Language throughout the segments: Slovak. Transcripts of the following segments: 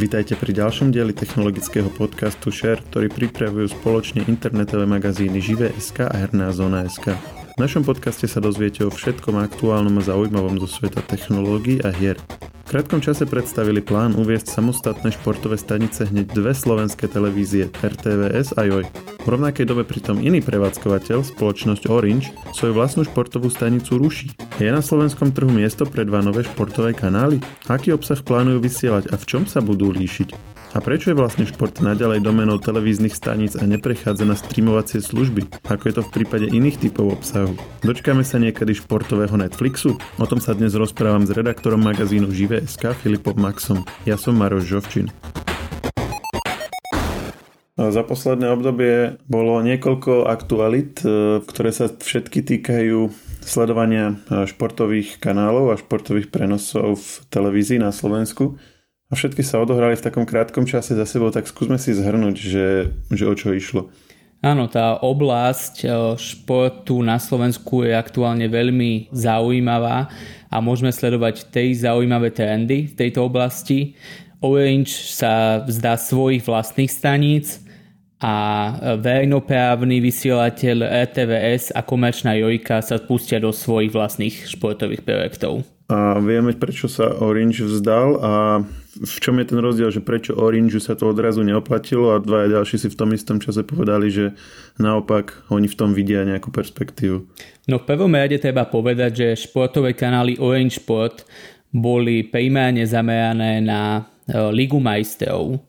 Vítajte pri ďalšom dieli technologického podcastu Share, ktorý pripravujú spoločne internetové magazíny Živé.sk a Herná zóna.sk. V našom podcaste sa dozviete o všetkom aktuálnom a zaujímavom zo sveta technológií a hier. Krátkom čase predstavili plán uviesť samostatné športové stanice hneď dve slovenské televízie RTVS a JOJ. V rovnakej dobe pritom iný prevádzkovateľ, spoločnosť Orange, svoju vlastnú športovú stanicu ruší. Je na slovenskom trhu miesto pre dva nové športové kanály? Aký obsah plánujú vysielať a v čom sa budú líšiť? A prečo je vlastne šport naďalej domenou televíznych staníc a neprechádza na streamovacie služby, ako je to v prípade iných typov obsahu? Dočkáme sa niekedy športového Netflixu? O tom sa dnes rozprávam s redaktorom magazínu Živé.sk Filipom Maxom. Ja som Maroš Žovčin. Za posledné obdobie bolo niekoľko aktualit, e, ktoré sa všetky týkajú sledovania e, športových kanálov a športových prenosov v televízii na Slovensku. A všetky sa odohrali v takom krátkom čase za sebou, tak skúsme si zhrnúť, že, že o čo išlo. Áno, tá oblasť e, športu na Slovensku je aktuálne veľmi zaujímavá a môžeme sledovať tej zaujímavé trendy v tejto oblasti. Orange sa vzdá svojich vlastných staníc a verejnoprávny vysielateľ RTVS a komerčná Jojka sa spustia do svojich vlastných športových projektov. A vieme, prečo sa Orange vzdal a v čom je ten rozdiel, že prečo Orange sa to odrazu neoplatilo a dva ďalší si v tom istom čase povedali, že naopak oni v tom vidia nejakú perspektívu. No v prvom rade treba povedať, že športové kanály Orange Sport boli primárne zamerané na e, Ligu majstrov.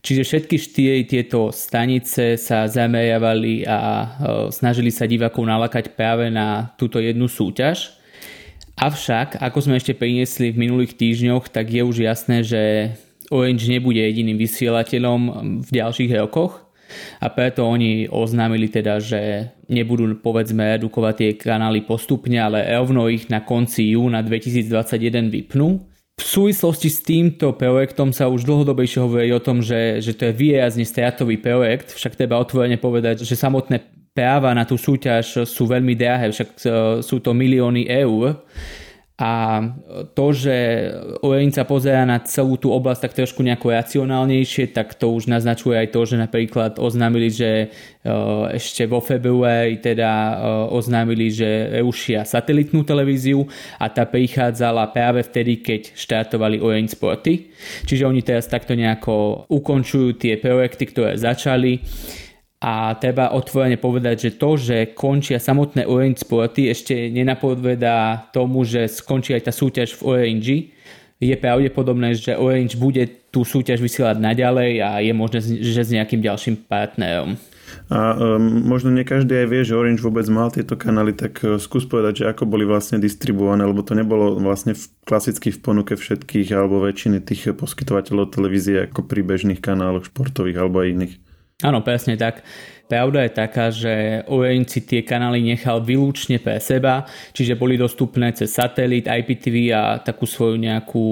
Čiže všetky štyri tieto stanice sa zameriavali a e, snažili sa divákov nalakať práve na túto jednu súťaž. Avšak, ako sme ešte priniesli v minulých týždňoch, tak je už jasné, že Orange nebude jediným vysielateľom v ďalších rokoch a preto oni oznámili teda, že nebudú povedzme redukovať tie kanály postupne, ale rovno ich na konci júna 2021 vypnú. V súvislosti s týmto projektom sa už dlhodobejšie hovorí o tom, že, že to je výrazne stratový projekt, však treba otvorene povedať, že samotné práva na tú súťaž sú veľmi drahé, však e, sú to milióny eur. A to, že Oreň sa pozera na celú tú oblasť tak trošku nejako racionálnejšie, tak to už naznačuje aj to, že napríklad oznámili, že e, ešte vo februári teda e, oznámili, že rušia satelitnú televíziu a tá prichádzala práve vtedy, keď štartovali Orange Sporty. Čiže oni teraz takto nejako ukončujú tie projekty, ktoré začali a treba otvorene povedať, že to, že končia samotné Orange Sporty ešte nenapovedá tomu, že skončí aj tá súťaž v Orange. Je pravdepodobné, že Orange bude tú súťaž vysielať naďalej a je možné, že s nejakým ďalším partnerom. A um, možno nie každý aj vie, že Orange vôbec mal tieto kanály, tak uh, skús povedať, že ako boli vlastne distribuované, lebo to nebolo vlastne v, klasicky v ponuke všetkých alebo väčšiny tých poskytovateľov televízie ako pri bežných kanáloch športových alebo aj iných. Áno, presne tak. Pravda je taká, že Orange si tie kanály nechal vylúčne pre seba, čiže boli dostupné cez satelit, IPTV a takú svoju nejakú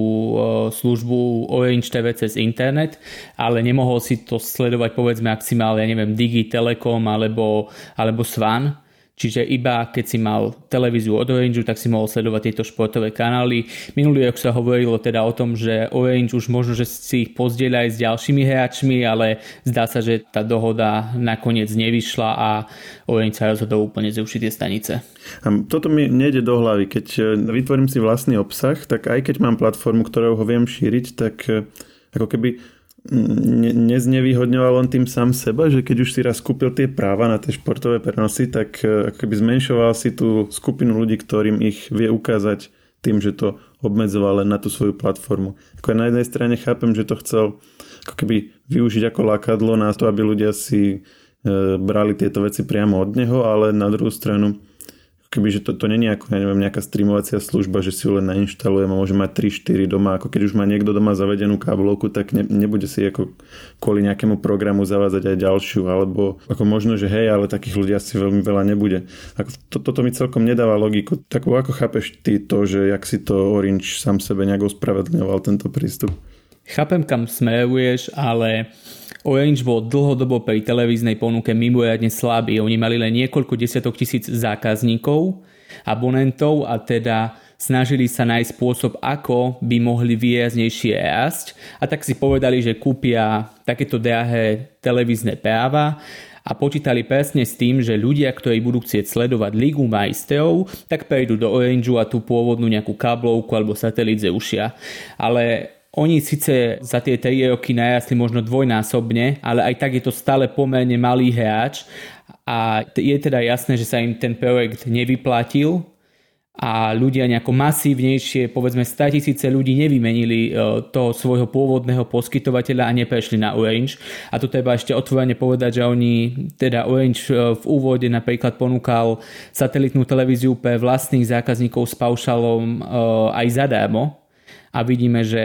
službu Orange TV cez internet, ale nemohol si to sledovať povedzme maximálne, ja neviem, Digi, Telekom alebo, alebo Svan, Čiže iba keď si mal televíziu od Orange, tak si mohol sledovať tieto športové kanály. Minulý rok sa hovorilo teda o tom, že Orange už možno, že si ich pozdieľa aj s ďalšími hráčmi, ale zdá sa, že tá dohoda nakoniec nevyšla a Orange sa rozhodol úplne zrušiť tie stanice. Toto mi nejde do hlavy. Keď e, vytvorím si vlastný obsah, tak aj keď mám platformu, ktorou ho viem šíriť, tak e, ako keby ne, neznevýhodňoval on tým sám seba, že keď už si raz kúpil tie práva na tie športové prenosy, tak e, ako zmenšoval si tú skupinu ľudí, ktorým ich vie ukázať tým, že to obmedzoval len na tú svoju platformu. Ako na jednej strane chápem, že to chcel ako keby využiť ako lákadlo na to, aby ľudia si e, brali tieto veci priamo od neho, ale na druhú stranu keby, že to, to není ako, ja neviem, nejaká streamovacia služba, že si ju len nainštalujem a môže mať 3-4 doma, ako keď už má niekto doma zavedenú káblovku, tak ne, nebude si ako kvôli nejakému programu zavázať aj ďalšiu, alebo ako možno, že hej, ale takých ľudí asi veľmi veľa nebude. Ako to, toto mi celkom nedáva logiku. Tak ako chápeš ty to, že jak si to Orange sám sebe nejak ospravedlňoval tento prístup? Chápem, kam smeruješ, ale Orange bol dlhodobo pri televíznej ponuke mimoriadne slabý. Oni mali len niekoľko desiatok tisíc zákazníkov, abonentov a teda snažili sa nájsť spôsob, ako by mohli výraznejšie rásť a tak si povedali, že kúpia takéto drahé televízne práva a počítali presne s tým, že ľudia, ktorí budú chcieť sledovať Ligu majstrov, tak prejdú do Orange a tú pôvodnú nejakú káblovku alebo satelit zeušia. Ale oni síce za tie 3 roky najasli možno dvojnásobne, ale aj tak je to stále pomerne malý hráč a je teda jasné, že sa im ten projekt nevyplatil a ľudia nejako masívnejšie, povedzme 100 tisíce ľudí nevymenili e, toho svojho pôvodného poskytovateľa a neprešli na Orange. A tu treba ešte otvorene povedať, že oni, teda Orange e, v úvode napríklad ponúkal satelitnú televíziu pre vlastných zákazníkov s paušalom e, aj zadarmo, a vidíme, že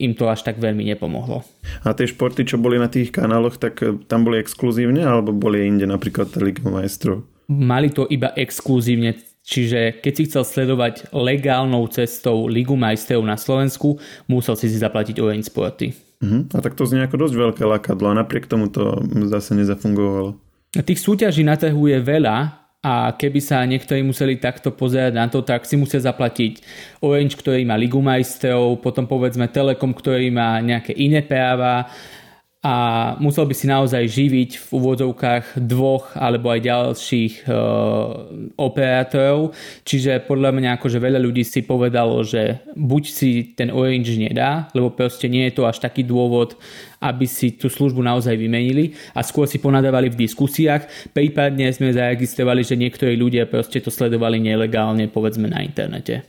im to až tak veľmi nepomohlo. A tie športy, čo boli na tých kanáloch, tak eh, tam boli exkluzívne alebo boli inde napríklad Liga majstrov? Mali to iba exkluzívne, čiže keď si chcel sledovať legálnou cestou Ligu majstrov na Slovensku, musel si si zaplatiť ON Sporty. Uh-huh. A tak to znie ako dosť veľké lakadlo a napriek tomu to zase nezafungovalo. Tých súťaží na trhu je veľa, a keby sa niektorí museli takto pozerať na to, tak si musia zaplatiť Orange, ktorý má Ligu majstrov, potom povedzme Telekom, ktorý má nejaké iné práva a musel by si naozaj živiť v úvodzovkách dvoch alebo aj ďalších e, operátorov. Čiže podľa mňa akože veľa ľudí si povedalo, že buď si ten Orange nedá, lebo proste nie je to až taký dôvod, aby si tú službu naozaj vymenili a skôr si ponadávali v diskusiách. Prípadne sme zaregistrovali, že niektorí ľudia proste to sledovali nelegálne povedzme na internete.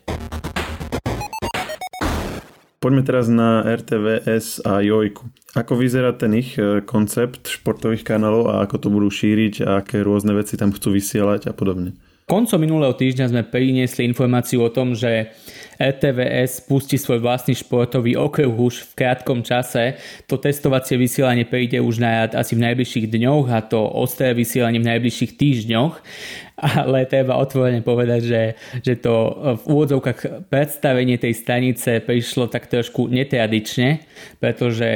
Poďme teraz na RTVS a Jojku. Ako vyzerá ten ich e, koncept športových kanálov a ako to budú šíriť a aké rôzne veci tam chcú vysielať a podobne? Koncom minulého týždňa sme priniesli informáciu o tom, že RTVS spustí svoj vlastný športový okruh už v krátkom čase. To testovacie vysielanie príde už na rad asi v najbližších dňoch a to ostré vysielanie v najbližších týždňoch ale treba otvorene povedať, že, že to v úvodzovkách predstavenie tej stanice prišlo tak trošku netradične, pretože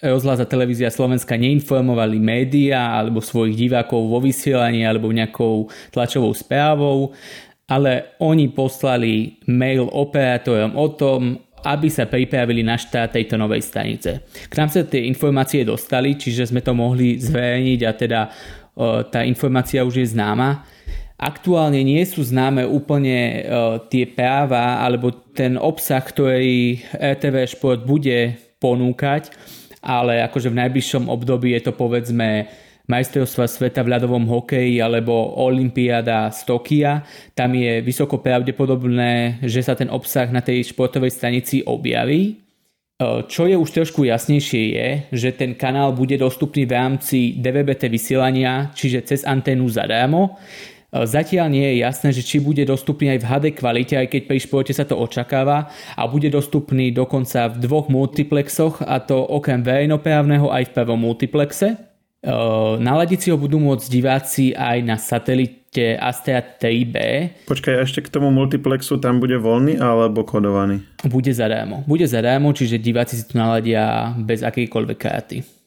rozhlas a televízia Slovenska neinformovali médiá alebo svojich divákov vo vysielaní alebo nejakou tlačovou správou, ale oni poslali mail operátorom o tom, aby sa pripravili na štát tejto novej stanice. K nám sa tie informácie dostali, čiže sme to mohli zverejniť a teda tá informácia už je známa. Aktuálne nie sú známe úplne tie práva alebo ten obsah, ktorý RTV Šport bude ponúkať, ale akože v najbližšom období je to povedzme majstrovstva sveta v ľadovom hokeji alebo Olympiáda z Tokia. Tam je vysoko pravdepodobné, že sa ten obsah na tej športovej stanici objaví. Čo je už trošku jasnejšie je, že ten kanál bude dostupný v rámci DVBT vysielania, čiže cez anténu zadarmo. E, zatiaľ nie je jasné, že či bude dostupný aj v HD kvalite, aj keď pri športe sa to očakáva a bude dostupný dokonca v dvoch multiplexoch a to okrem verejnoprávneho aj v prvom multiplexe. E, naladiť si ho budú môcť diváci aj na satelite Astra 3B. Počkaj, ešte k tomu multiplexu tam bude voľný alebo kodovaný? Bude zadarmo. Bude zadarmo, čiže diváci si to naladia bez akýkoľvek karty.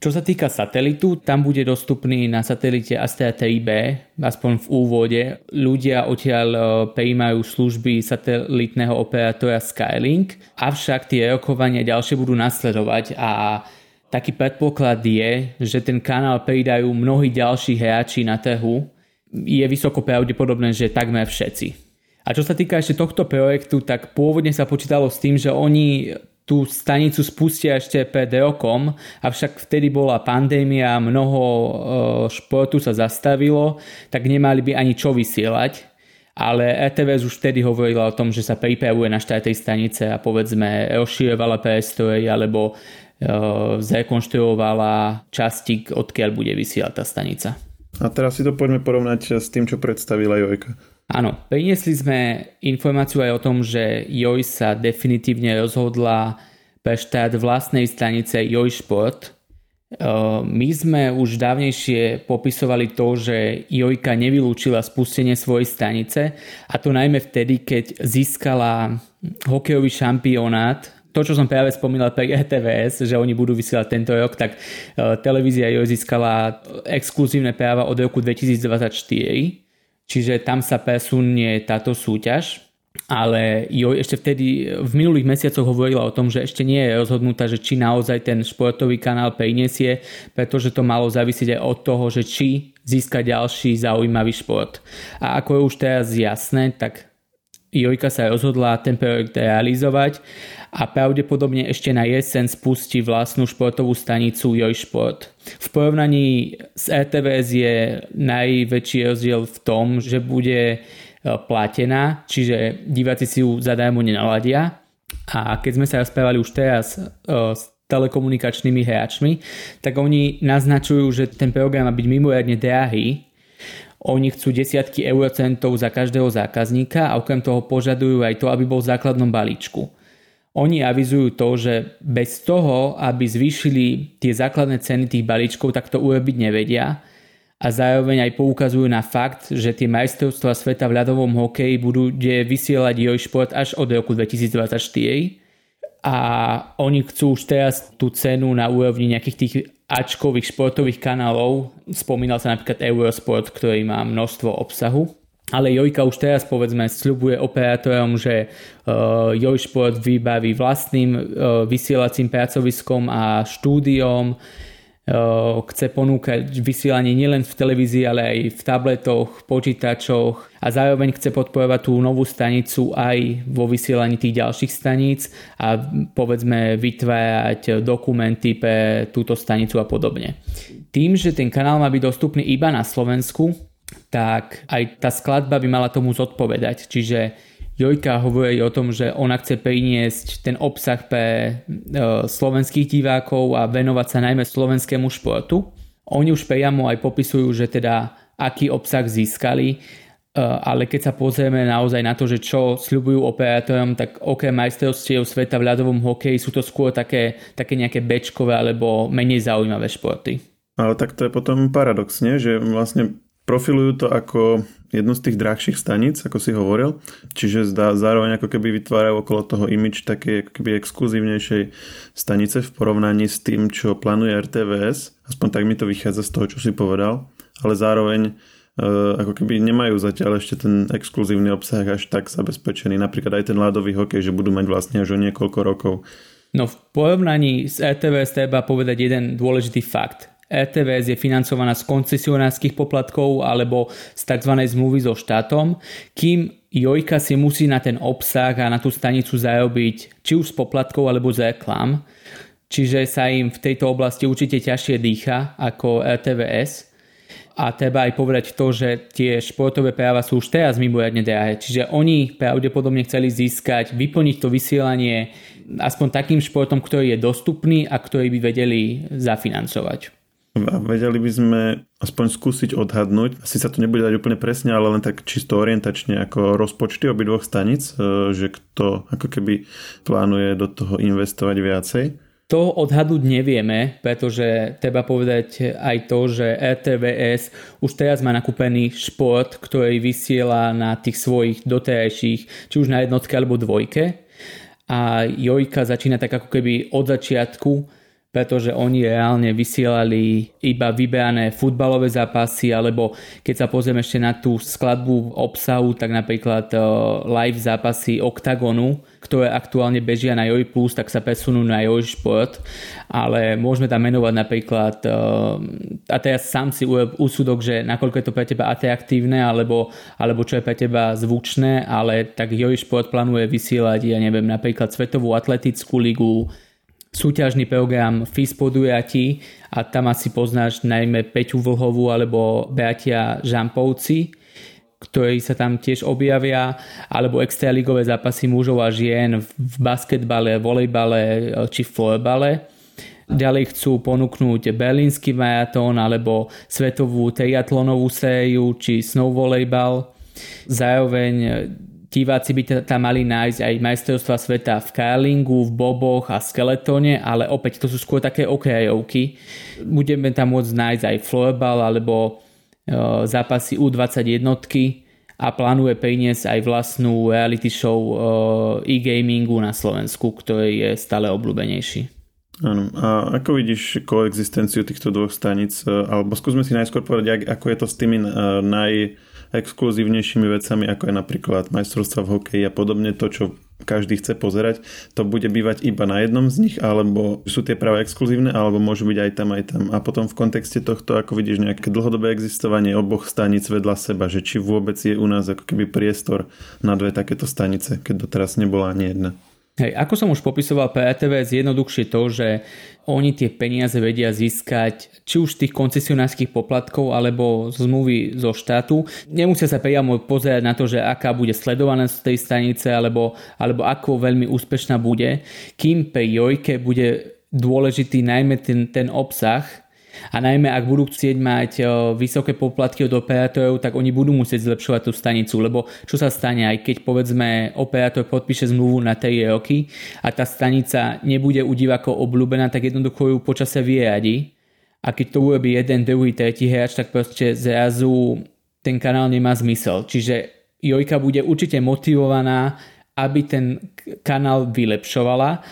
Čo sa týka satelitu, tam bude dostupný na satelite Astra 3B, aspoň v úvode. Ľudia odtiaľ e, prijímajú služby satelitného operátora Skylink, avšak tie rokovania ďalšie budú nasledovať a taký predpoklad je, že ten kanál pridajú mnohí ďalší hráči na trhu. Je vysoko pravdepodobné, že takmer všetci. A čo sa týka ešte tohto projektu, tak pôvodne sa počítalo s tým, že oni tú stanicu spustia ešte pred rokom, avšak vtedy bola pandémia, mnoho e, športu sa zastavilo, tak nemali by ani čo vysielať. Ale RTVS už vtedy hovorila o tom, že sa pripravuje na tej stanice a povedzme rozširovala priestory alebo e, zrekonštruovala časti, odkiaľ bude vysielať tá stanica. A teraz si to poďme porovnať s tým, čo predstavila Jojka. Áno, priniesli sme informáciu aj o tom, že Joj sa definitívne rozhodla pre štát vlastnej stanice Joj Šport. My sme už dávnejšie popisovali to, že Jojka nevylúčila spustenie svojej stanice a to najmä vtedy, keď získala hokejový šampionát to, čo som práve spomínal pre RTVS, že oni budú vysielať tento rok, tak televízia Joj získala exkluzívne práva od roku 2024 čiže tam sa presunie táto súťaž. ale jo ešte vtedy v minulých mesiacoch hovorila o tom, že ešte nie je rozhodnutá, že či naozaj ten športový kanál prinesie, pretože to malo závisieť aj od toho, že či získa ďalší zaujímavý šport. A ako je už teraz jasné, tak Jojka sa rozhodla ten projekt realizovať a pravdepodobne ešte na jesen spustí vlastnú športovú stanicu Jojšport. V porovnaní s RTVS je najväčší rozdiel v tom, že bude E, platená, čiže diváci si ju zadarmo nenaladia. A keď sme sa rozprávali už teraz e, s telekomunikačnými hráčmi, tak oni naznačujú, že ten program má byť mimoriadne drahý. Oni chcú desiatky eurocentov za každého zákazníka a okrem toho požadujú aj to, aby bol v základnom balíčku. Oni avizujú to, že bez toho, aby zvýšili tie základné ceny tých balíčkov, tak to urobiť nevedia a zároveň aj poukazujú na fakt, že tie majstrovstvá sveta v ľadovom hokeji budú vysielať Joj Šport až od roku 2024 a oni chcú už teraz tú cenu na úrovni nejakých tých ačkových športových kanálov. Spomínal sa napríklad Eurosport, ktorý má množstvo obsahu. Ale Jojka už teraz povedzme sľubuje operátorom, že uh, Jojšport vybaví vlastným uh, vysielacím pracoviskom a štúdiom, chce ponúkať vysielanie nielen v televízii, ale aj v tabletoch, počítačoch a zároveň chce podporovať tú novú stanicu aj vo vysielaní tých ďalších staníc a povedzme vytvárať dokumenty pre túto stanicu a podobne. Tým, že ten kanál má byť dostupný iba na Slovensku, tak aj tá skladba by mala tomu zodpovedať. Čiže Jojka hovorí o tom, že ona chce priniesť ten obsah pre e, slovenských divákov a venovať sa najmä slovenskému športu. Oni už priamo aj popisujú, že teda aký obsah získali, e, ale keď sa pozrieme naozaj na to, že čo sľubujú operátorom, tak okrem majstrovstiev sveta v ľadovom hokeji sú to skôr také, také nejaké bečkové alebo menej zaujímavé športy. Ale tak to je potom paradoxne, že vlastne profilujú to ako jednu z tých drahších staníc, ako si hovoril, čiže zdá, zároveň ako keby vytvárajú okolo toho imič také ako keby exkluzívnejšej stanice v porovnaní s tým, čo plánuje RTVS, aspoň tak mi to vychádza z toho, čo si povedal, ale zároveň e, ako keby nemajú zatiaľ ešte ten exkluzívny obsah až tak zabezpečený, napríklad aj ten ľadový hokej, že budú mať vlastne až o niekoľko rokov. No v porovnaní s RTVS treba povedať jeden dôležitý fakt. RTVS je financovaná z koncesionárskych poplatkov alebo z tzv. zmluvy so štátom, kým Jojka si musí na ten obsah a na tú stanicu zarobiť či už z poplatkov alebo z reklam. Čiže sa im v tejto oblasti určite ťažšie dýcha ako RTVS. A treba aj povedať to, že tie športové práva sú už teraz mimoriadne drahé. Čiže oni pravdepodobne chceli získať, vyplniť to vysielanie aspoň takým športom, ktorý je dostupný a ktorý by vedeli zafinancovať. A vedeli by sme aspoň skúsiť odhadnúť, asi sa to nebude dať úplne presne, ale len tak čisto orientačne ako rozpočty obidvoch stanic, e, že kto ako keby plánuje do toho investovať viacej. To odhadnúť nevieme, pretože treba povedať aj to, že RTVS už teraz má nakúpený šport, ktorý vysiela na tých svojich doterajších, či už na jednotke alebo dvojke. A Jojka začína tak ako keby od začiatku pretože oni reálne vysielali iba vyberané futbalové zápasy, alebo keď sa pozrieme ešte na tú skladbu obsahu, tak napríklad uh, live zápasy Octagonu, ktoré aktuálne bežia na Joj Plus, tak sa presunú na Joj Sport, ale môžeme tam menovať napríklad, uh, a teraz sám si úsudok, že nakoľko je to pre teba atraktívne, alebo, alebo čo je pre teba zvučné, ale tak Joj Sport plánuje vysielať, ja neviem, napríklad Svetovú atletickú ligu, súťažný program FIS podujatí a tam asi poznáš najmä Peťu Vlhovú alebo bratia Žampovci, ktorí sa tam tiež objavia, alebo extraligové zápasy mužov a žien v basketbale, volejbale či florbale. Ďalej chcú ponúknuť berlínsky maratón alebo svetovú triatlonovú sériu či snow volejbal. Zároveň diváci by tam mali nájsť aj majstrovstva sveta v curlingu, v boboch a skeletóne, ale opäť to sú skôr také okrajovky. Budeme tam môcť nájsť aj florbal alebo e, zápasy U20 jednotky a plánuje priniesť aj vlastnú reality show e, e-gamingu na Slovensku, ktorý je stále obľúbenejší. Áno. A ako vidíš koexistenciu týchto dvoch staníc? E, alebo skúsme si najskôr povedať, ako je to s tými naj exkluzívnejšími vecami, ako je napríklad majstrovstva v hokeji a podobne, to, čo každý chce pozerať, to bude bývať iba na jednom z nich, alebo sú tie práve exkluzívne, alebo môžu byť aj tam, aj tam. A potom v kontexte tohto, ako vidíš, nejaké dlhodobé existovanie oboch staníc vedľa seba, že či vôbec je u nás ako keby priestor na dve takéto stanice, keď doteraz nebola ani jedna. Hej, ako som už popisoval pre RTVS, jednoduchšie to, že oni tie peniaze vedia získať či už z tých koncesionárskych poplatkov alebo z zmluvy zo štátu. Nemusia sa priamo pozerať na to, že aká bude sledovaná z tej stanice alebo, alebo ako veľmi úspešná bude, kým pre Jojke bude dôležitý najmä ten, ten obsah, a najmä ak budú chcieť mať vysoké poplatky od operátorov, tak oni budú musieť zlepšovať tú stanicu, lebo čo sa stane, aj keď povedzme operátor podpíše zmluvu na 3 roky a tá stanica nebude u divákov obľúbená, tak jednoducho ju počase vyradi. A keď to urobí jeden, druhý, tretí hráč, tak proste zrazu ten kanál nemá zmysel. Čiže Jojka bude určite motivovaná, aby ten kanál vylepšovala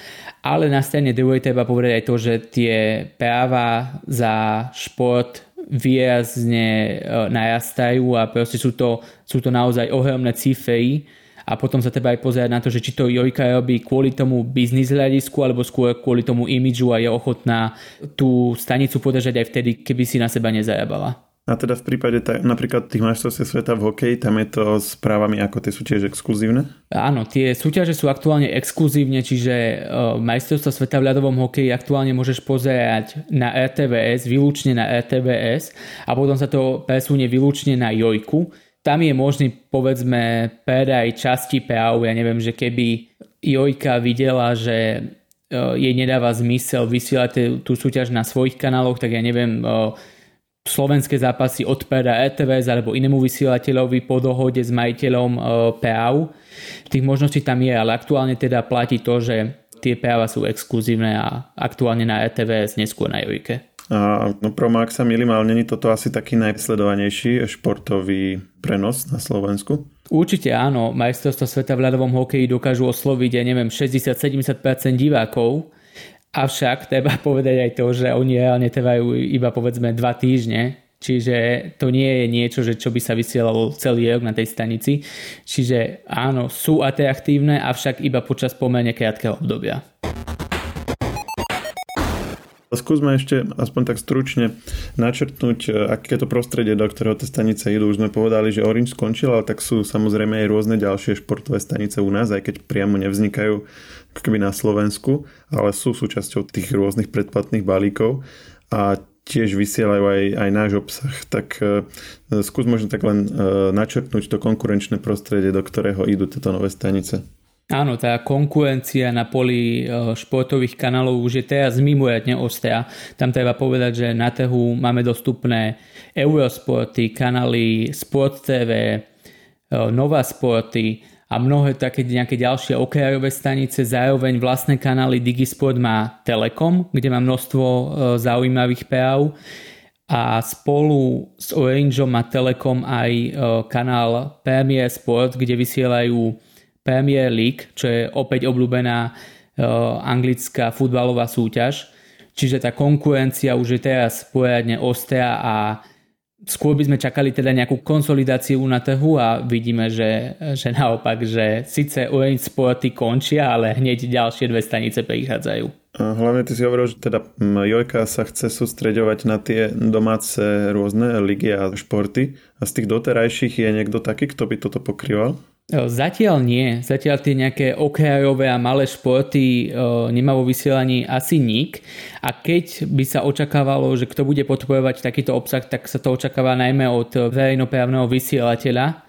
ale na strane druhej treba povedať aj to, že tie práva za šport výrazne e, narastajú a proste sú to, sú to naozaj ohromné cifry a potom sa treba aj pozerať na to, že či to Jojka robí kvôli tomu biznis hľadisku alebo skôr kvôli tomu imidžu a je ochotná tú stanicu podržať aj vtedy, keby si na seba nezarábala. A teda v prípade ta, napríklad tých majstrovstiev sveta v hokeji, tam je to s právami ako tie sú tiež exkluzívne? Áno, tie súťaže sú aktuálne exkluzívne, čiže uh, majstrovstvo sveta v ľadovom hokeji aktuálne môžeš pozerať na RTVS, výlučne na RTVS a potom sa to presunie výlučne na Jojku. Tam je možný povedzme predaj časti práv, ja neviem, že keby Jojka videla, že uh, jej nedáva zmysel vysielať tú súťaž na svojich kanáloch, tak ja neviem, uh, slovenské zápasy odpera ETVS alebo inému vysielateľovi po dohode s majiteľom e, PAU. Tých možností tam je, ale aktuálne teda platí to, že tie práva sú exkluzívne a aktuálne na ETVS, neskôr na Jojke. A no Proma, ak sa milím, ale není toto asi taký najsledovanejší športový prenos na Slovensku? Určite áno, majstrovstvo sveta v ľadovom hokeji dokážu osloviť, ja neviem, 60-70% divákov, Avšak treba povedať aj to, že oni reálne trvajú iba povedzme dva týždne, čiže to nie je niečo, že čo by sa vysielalo celý rok na tej stanici. Čiže áno, sú atraktívne, avšak iba počas pomerne krátkeho obdobia. Skúsme ešte aspoň tak stručne načrtnúť, e, aké to prostredie, do ktorého tie stanice idú. Už sme povedali, že Orange skončil, ale tak sú samozrejme aj rôzne ďalšie športové stanice u nás, aj keď priamo nevznikajú keby na Slovensku, ale sú súčasťou tých rôznych predplatných balíkov a tiež vysielajú aj, aj náš obsah. Tak e, skús možno tak len e, načrtnúť to konkurenčné prostredie, do ktorého idú tieto nové stanice. Áno, tá konkurencia na poli e, športových kanálov už je teraz mimoriadne ostrá. Tam treba povedať, že na trhu máme dostupné Eurosporty, kanály Sport TV, e, Nova Sporty a mnohé také nejaké ďalšie okrajové stanice. Zároveň vlastné kanály Digisport má Telekom, kde má množstvo e, zaujímavých práv a spolu s Orangeom má Telekom aj kanál Premier Sport, kde vysielajú Premier League, čo je opäť obľúbená uh, anglická futbalová súťaž. Čiže tá konkurencia už je teraz poriadne ostrá a skôr by sme čakali teda nejakú konsolidáciu na trhu a vidíme, že, že naopak, že síce Orange Sporty končia, ale hneď ďalšie dve stanice prichádzajú. Hlavne ty si hovoril, že teda Jojka sa chce sústreďovať na tie domáce rôzne ligy a športy a z tých doterajších je niekto taký, kto by toto pokrýval? Zatiaľ nie. Zatiaľ tie nejaké okrajové a malé športy nemá vo vysielaní asi nik. A keď by sa očakávalo, že kto bude podporovať takýto obsah, tak sa to očakáva najmä od verejnoprávneho vysielateľa.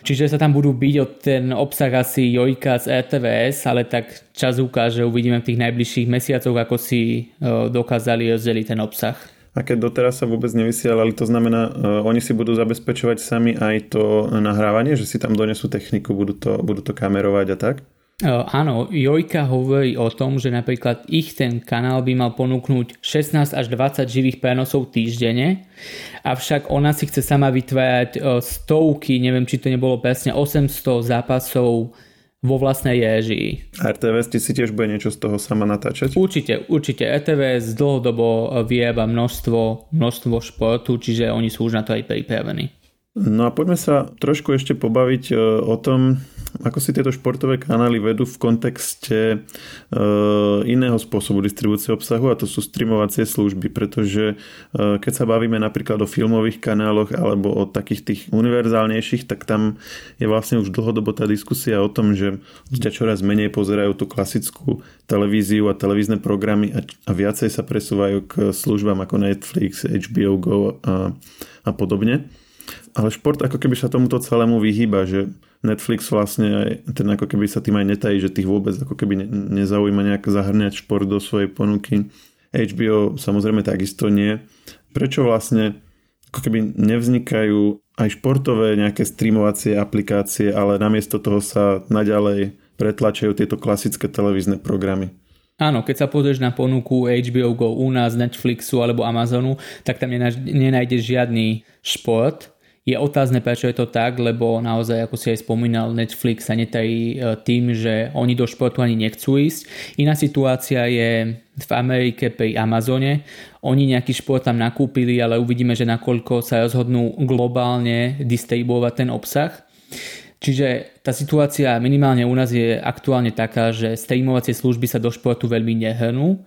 Čiže sa tam budú byť od ten obsah asi Jojka z RTVS, ale tak čas ukáže, uvidíme v tých najbližších mesiacoch, ako si dokázali rozdeliť ten obsah a keď doteraz sa vôbec nevysielali, to znamená, uh, oni si budú zabezpečovať sami aj to nahrávanie, že si tam donesú techniku, budú to, budú to kamerovať a tak? Uh, áno, Jojka hovorí o tom, že napríklad ich ten kanál by mal ponúknuť 16 až 20 živých prenosov týždenne, avšak ona si chce sama vytvárať uh, stovky, neviem či to nebolo presne 800 zápasov vo vlastnej. A RTVS ti si tiež bude niečo z toho sama natáčať? Určite, určite. RTVS dlhodobo vyjeba množstvo, množstvo športu, čiže oni sú už na to aj pripravení. No a poďme sa trošku ešte pobaviť e, o tom, ako si tieto športové kanály vedú v kontexte e, iného spôsobu distribúcie obsahu a to sú streamovacie služby, pretože e, keď sa bavíme napríklad o filmových kanáloch alebo o takých tých univerzálnejších, tak tam je vlastne už dlhodobo tá diskusia o tom, že ľudia čoraz menej pozerajú tú klasickú televíziu a televízne programy a, viacej sa presúvajú k službám ako Netflix, HBO Go a, a podobne. Ale šport ako keby sa tomuto celému vyhýba, že Netflix vlastne aj, ten ako keby sa tým aj netají, že tých vôbec ako keby ne, nezaujíma nejak zahrňať šport do svojej ponuky. HBO samozrejme takisto nie. Prečo vlastne ako keby nevznikajú aj športové nejaké streamovacie aplikácie, ale namiesto toho sa naďalej pretlačajú tieto klasické televízne programy. Áno, keď sa pozrieš na ponuku HBO Go u nás, Netflixu alebo Amazonu, tak tam nenájdeš žiadny šport, je otázne, prečo je to tak, lebo naozaj, ako si aj spomínal, Netflix sa netají e, tým, že oni do športu ani nechcú ísť. Iná situácia je v Amerike pri Amazone. Oni nejaký šport tam nakúpili, ale uvidíme, že nakoľko sa rozhodnú globálne distribuovať ten obsah. Čiže tá situácia minimálne u nás je aktuálne taká, že streamovacie služby sa do športu veľmi nehrnú. E,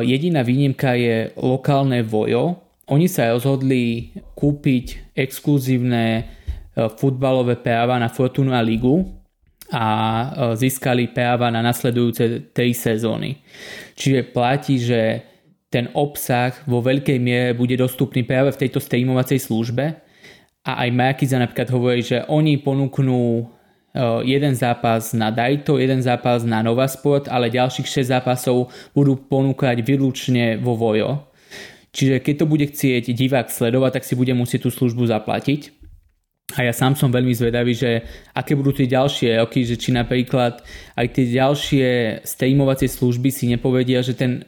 jediná výnimka je lokálne vojo, oni sa rozhodli kúpiť exkluzívne e, futbalové práva na Fortuna Ligu a e, získali práva na nasledujúce tri sezóny. Čiže platí, že ten obsah vo veľkej miere bude dostupný práve v tejto streamovacej službe a aj Markiza napríklad hovorí, že oni ponúknú e, jeden zápas na Daito, jeden zápas na Nova Sport, ale ďalších 6 zápasov budú ponúkať výlučne vo Vojo. Čiže keď to bude chcieť divák sledovať, tak si bude musieť tú službu zaplatiť. A ja sám som veľmi zvedavý, že aké budú tie ďalšie roky, že či napríklad aj tie ďalšie streamovacie služby si nepovedia, že ten e,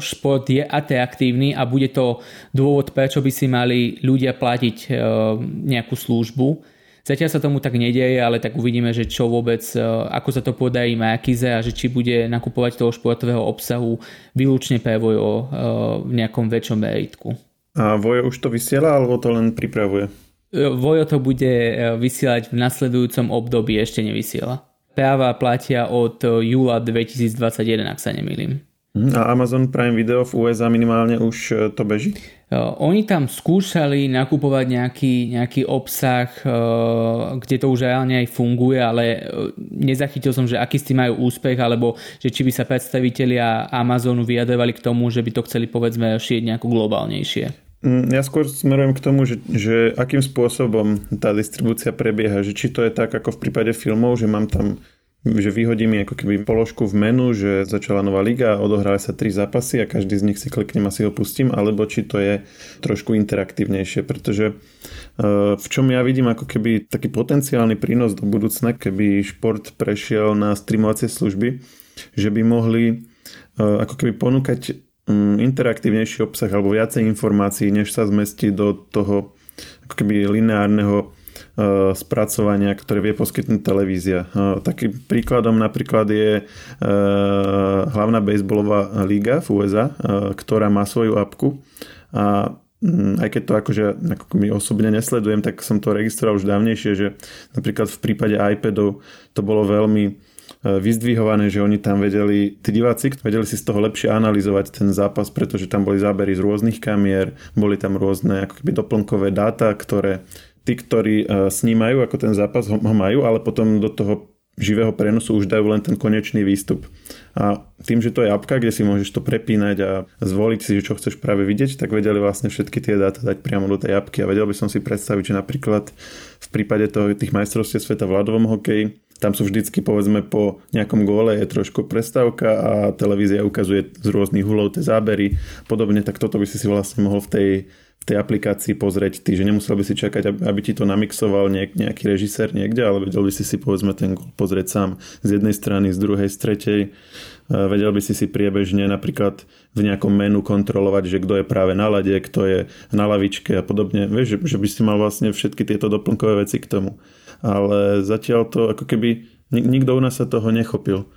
šport je atraktívny a bude to dôvod, prečo by si mali ľudia platiť e, nejakú službu Zatiaľ sa tomu tak nedieje, ale tak uvidíme, že čo vôbec, e, ako sa to podarí Makize a že či bude nakupovať toho športového obsahu výlučne Vojo e, v nejakom väčšom meritku. A Vojo už to vysiela, alebo to len pripravuje? E, Vojo to bude vysielať v nasledujúcom období, ešte nevysiela. Práva platia od júla 2021, ak sa nemýlim. Mhm. A Amazon Prime Video v USA minimálne už to beží? Eh, oni tam skúšali nakupovať nejaký, nejaký obsah, eh, kde to už reálne aj funguje, ale nezachytil som, že aký s tým majú úspech, alebo že či by sa predstavitelia Amazonu vyjadrovali k tomu, že by to chceli povedzme šíriť nejako globálnejšie. Mm, ja skôr smerujem k tomu, že, že akým spôsobom tá distribúcia prebieha, že či to je tak ako v prípade filmov, že mám tam že vyhodí mi ako keby položku v menu, že začala nová liga, odohrali sa tri zápasy a každý z nich si kliknem a si ho pustím, alebo či to je trošku interaktívnejšie, pretože e, v čom ja vidím ako keby taký potenciálny prínos do budúcna, keby šport prešiel na streamovacie služby, že by mohli e, ako keby ponúkať mm, interaktívnejší obsah alebo viacej informácií, než sa zmestí do toho ako keby lineárneho spracovania, ktoré vie poskytnúť televízia. E, takým príkladom napríklad je e, hlavná baseballová liga v USA, ktorá má svoju apku a mm, aj keď to akože ako my osobne nesledujem, tak som to registroval už dávnejšie, že napríklad v prípade iPadov to bolo veľmi vyzdvihované, že oni tam vedeli, tí diváci vedeli si z toho lepšie analyzovať ten zápas, pretože tam boli zábery z rôznych kamier, boli tam rôzne ako keby doplnkové dáta, ktoré tí, ktorí e, snímajú, ako ten zápas ho, majú, ale potom do toho živého prenosu už dajú len ten konečný výstup. A tým, že to je apka, kde si môžeš to prepínať a zvoliť si, čo chceš práve vidieť, tak vedeli vlastne všetky tie dáta dať priamo do tej apky. A vedel by som si predstaviť, že napríklad v prípade toho, tých majstrovstiev sveta v ľadovom hokeji, tam sú vždycky povedzme po nejakom góle je trošku prestávka a televízia ukazuje z rôznych hulov tie zábery. Podobne, tak toto by si si vlastne mohol v tej tej aplikácii pozrieť ty, že nemusel by si čakať, aby ti to namixoval niek- nejaký režisér niekde, ale vedel by si si povedzme ten gol pozrieť sám z jednej strany, z druhej, z tretej. Vedel by si si priebežne napríklad v nejakom menu kontrolovať, že kto je práve na lade, kto je na lavičke a podobne. Vieš, že, že by si mal vlastne všetky tieto doplnkové veci k tomu. Ale zatiaľ to ako keby nikto u nás sa toho nechopil.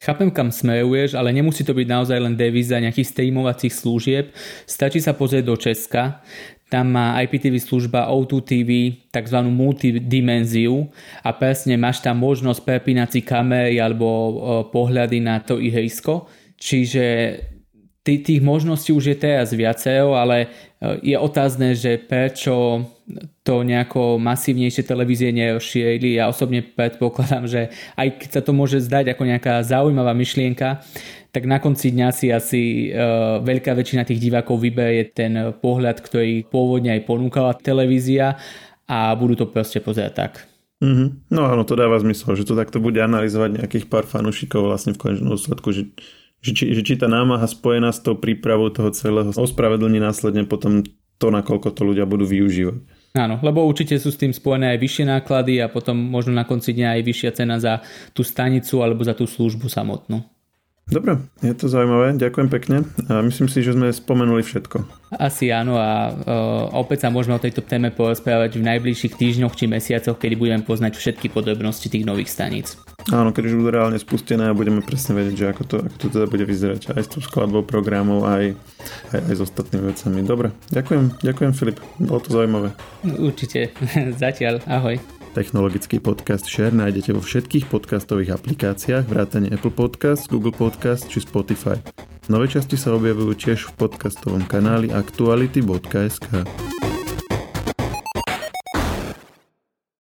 Chápem, kam smeruješ, ale nemusí to byť naozaj len devíza nejakých streamovacích služieb. Stačí sa pozrieť do Česka. tam má IPTV služba O2 TV tzv. multidimenziu a presne máš tam možnosť prepínať si kamery alebo pohľady na to ihrisko. Čiže tých možností už je teraz viacero, ale je otázne, že prečo to nejako masívnejšie televízie nerozšírili. Ja osobne predpokladám, že aj keď sa to môže zdať ako nejaká zaujímavá myšlienka, tak na konci dňa si asi uh, veľká väčšina tých divákov vyberie ten pohľad, ktorý pôvodne aj ponúkala televízia a budú to proste pozerať tak. Mm-hmm. No áno, to dáva zmysel, že to takto bude analyzovať nejakých pár fanúšikov vlastne v konečnom dôsledku, že, že, či, že či tá námaha spojená s tou prípravou toho celého ospravedlní následne potom to, nakoľko to ľudia budú využívať. Áno, lebo určite sú s tým spojené aj vyššie náklady a potom možno na konci dňa aj vyššia cena za tú stanicu alebo za tú službu samotnú. Dobre, je to zaujímavé, ďakujem pekne. A myslím si, že sme spomenuli všetko. Asi áno a uh, opäť sa môžeme o tejto téme porozprávať v najbližších týždňoch či mesiacoch, kedy budeme poznať všetky podrobnosti tých nových staníc. Áno, keď už budú reálne spustené a budeme presne vedieť, že ako to, ako to teda bude vyzerať aj s tou skladbou programov, aj, aj, aj s ostatnými vecami. Dobre, ďakujem, ďakujem Filip, bolo to zaujímavé. Určite, zatiaľ, ahoj. Technologický podcast Share nájdete vo všetkých podcastových aplikáciách vrátane Apple Podcast, Google Podcast či Spotify. Nové časti sa objavujú tiež v podcastovom kanáli aktuality.sk.